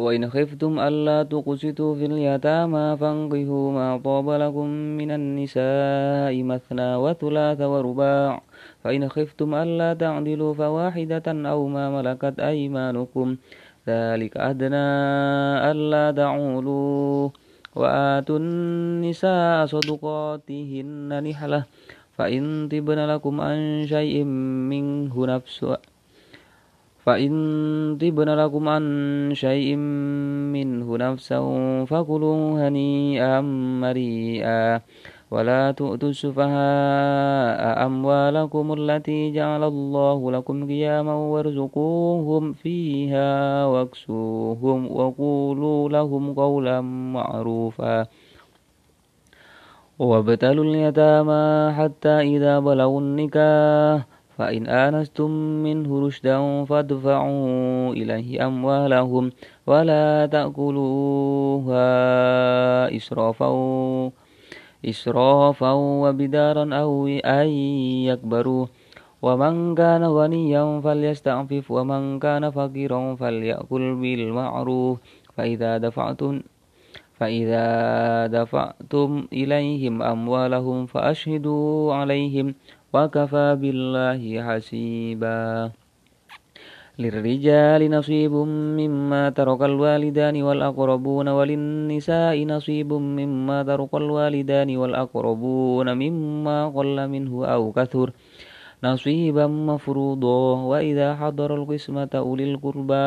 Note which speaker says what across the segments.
Speaker 1: وإن خفتم ألا تقسطوا في اليتامى فانقهوا ما طاب لكم من النساء مثنى وثلاث ورباع. فإن خفتم ألا تعدلوا فواحدة أو ما ملكت أيمانكم. ذلك أدنى ألا تعولوا وآتوا النساء صدقاتهن نحلة. فإن طبن لكم عن شيء منه نفس فإن طبن لكم عن شيء منه نفسا فكلوا هنيئا مريئا ولا تؤتوا السفهاء أموالكم التي جعل الله لكم قياما وارزقوهم فيها واكسوهم وقولوا لهم قولا معروفا وابتلوا اليتامى حتى إذا بلغوا النكاح فإن آنستم منه رشدا فادفعوا إليه أموالهم ولا تأكلوها إسرافا إسرافا وبدارا أو أن يكبروا. ومن كان غنيا فليستعفف ومن كان فقيرا فليأكل بالمعروف. فإذا دفعتم فإذا دفعتم إليهم أموالهم فأشهدوا عليهم. وكفى بالله حسيبا. للرجال نصيب مما ترك الوالدان والأقربون وللنساء نصيب مما ترك الوالدان والأقربون مما قل منه أو كثر. نصيبا مفروضا وإذا حضر القسمة أولي القربى.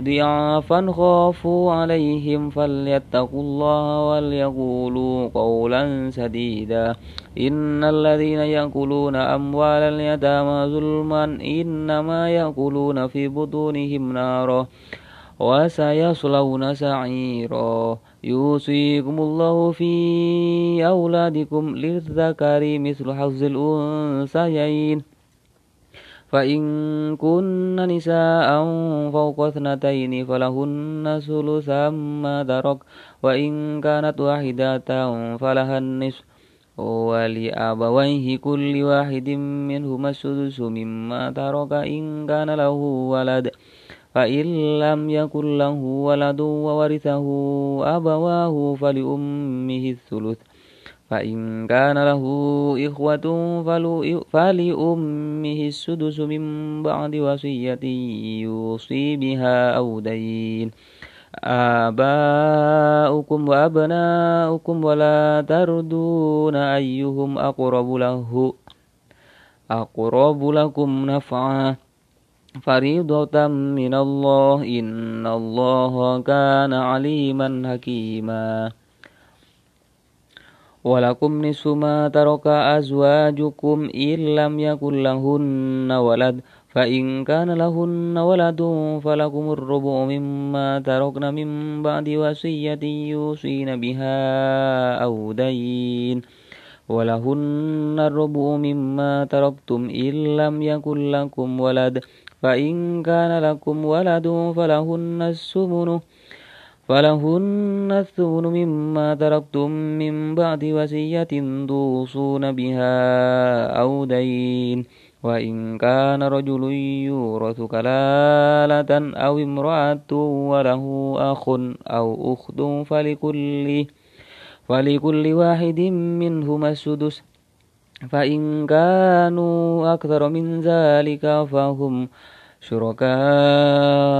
Speaker 1: ضعافا خافوا عليهم فليتقوا الله وليقولوا قولا سديدا. إن الذين يأكلون أموال اليتامى ظلما إنما يأكلون في بطونهم نارا وسيصلون سعيرا. يوصيكم الله في أولادكم للذكر مثل حظ الأنثيين. فإن كن نساء فوق اثنتين فلهن ثلث ما ترك وإن كانت واحدة فلها النصف. ولأبويه كل واحد منهما السدس مما ترك إن كان له ولد. فإن لم يكن له ولد وورثه أبواه فلأمه الثلث. فإن كان له إخوة فلأمه السدس من بعد وصية يوصي بها أو دين. آباؤكم وأبناؤكم ولا تردون أيهم أقرب له أقرب لكم نفعا. فريضة من الله. إن الله كان عليما حكيما. ولكم نصف ما ترك أزواجكم إن لم يكن لهن ولد فإن كان لهن ولد فلكم الربع مما تركن من بعد وصية يوصين بها أو دين. ولهن الربع مما تركتم إن لم يكن لكم ولد فإن كان لكم ولد فلهن السمن فلهن الثمن مما تركتم من بعد وصية توصون بها أو دين وإن كان رجل يورث كلالة أو امرأة وله أخ أو أخت فلكل فلكل واحد منهما السدس. فإن كانوا أكثر من ذلك فهم شركاء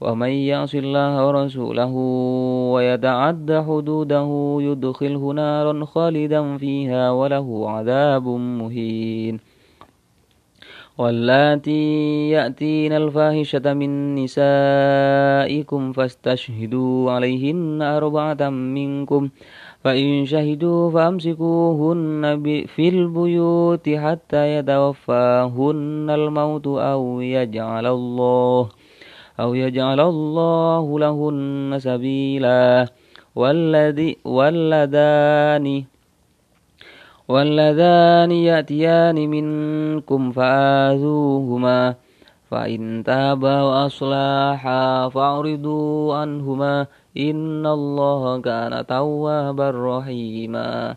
Speaker 1: ومن يعص الله ورسوله ويتعد حدوده يدخله نارا خالدا فيها وله عذاب مهين. واللاتي يأتين الفاحشة من نسائكم فاستشهدوا عليهن أربعة منكم. فإن شهدوا فأمسكوهن في البيوت حتى يتوفاهن الموت أو يجعل الله أو يجعل الله لهن سبيلا والذي واللذان واللذان يأتيان منكم فآذوهما فإن تابا وأصلاحا فأعرضوا عنهما إن الله كان توابا رحيما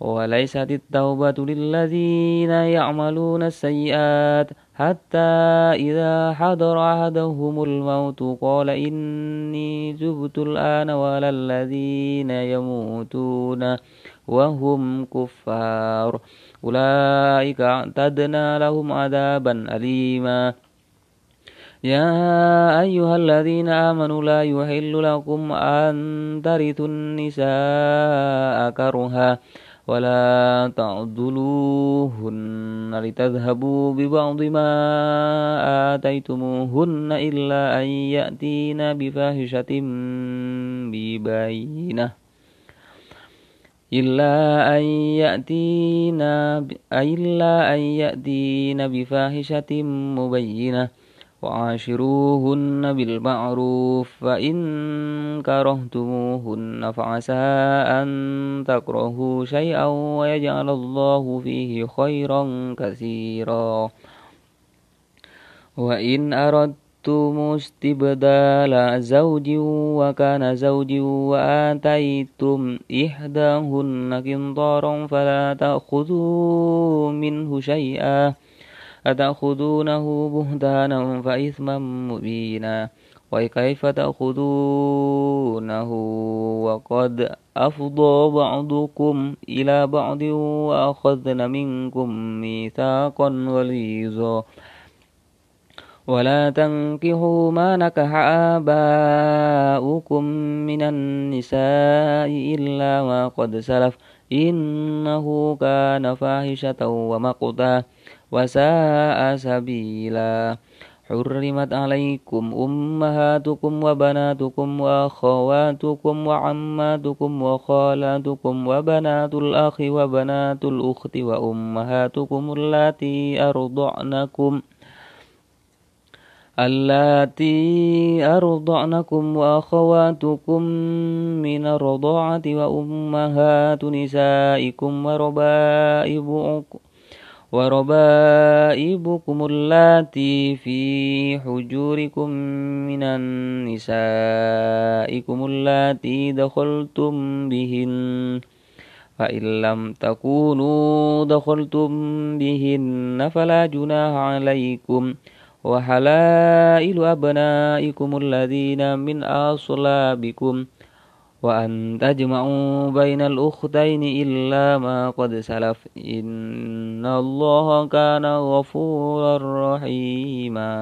Speaker 1: وليست التوبة للذين يعملون السيئات حتى إذا حضر أحدهم الموت قال إني تبت الآن ولا الذين يموتون وهم كفار. أولئك أعتدنا لهم عذابا أليما. يا أيها الذين آمنوا لا يحل لكم أن ترثوا النساء كرها ولا تعضلوهن لتذهبوا ببعض ما آتيتموهن إلا أن يأتين بفاحشة ببينة. إلا أن يأتينا إلا أن يأتين بفاحشة مبينة. وعاشروهن بالمعروف فإن كرهتموهن فعسى أن تكرهوا شيئا ويجعل الله فيه خيرا كثيرا. وإن أردتم استبدال زوج وكان زوج وآتيتم إحداهن قنطارا فلا تأخذوا منه شيئا. أتأخذونه بهتانا فإثما مبينا؟ وكيف تأخذونه وقد أفضى بعضكم إلى بعض وأخذن منكم ميثاقا غليظا. ولا تنكحوا ما نكح آباؤكم من النساء إلا ما قد سلف. إنه كان فاحشة ومقتا وساء سبيلا. حرمت عليكم أمهاتكم وبناتكم وأخواتكم وعماتكم وخالاتكم وبنات الأخ وبنات الأخت وأمهاتكم اللاتي أرضعنكم اللاتي أرضعنكم وأخواتكم من الرضاعة وأمهات نسائكم وربائبكم وربائبكم اللاتي في حجوركم من النسائكم اللاتي دخلتم بهن فإن لم تكونوا دخلتم بهن فلا جناح عليكم وحلائل أبنائكم الذين من أصلابكم وأن تجمعوا بين الأختين إلا ما قد سلف. إن الله كان غفورا رحيما.